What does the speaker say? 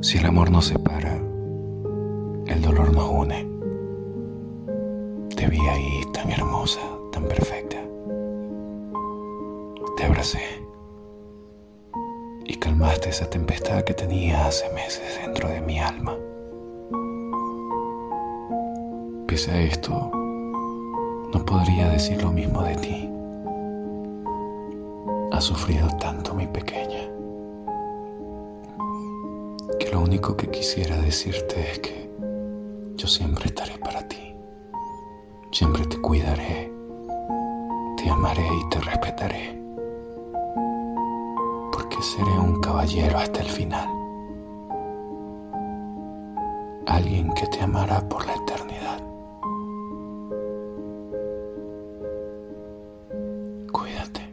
Si el amor nos separa, el dolor nos une. Te vi ahí tan hermosa, tan perfecta. Te abracé y calmaste esa tempestad que tenía hace meses dentro de mi alma. Pese a esto, no podría decir lo mismo de ti. Has sufrido tanto, mi pequeña, que lo único que quisiera decirte es que yo siempre estaré para ti, siempre te cuidaré, te amaré y te respetaré, porque seré un caballero hasta el final, alguien que te amará por la eternidad. Cuídate.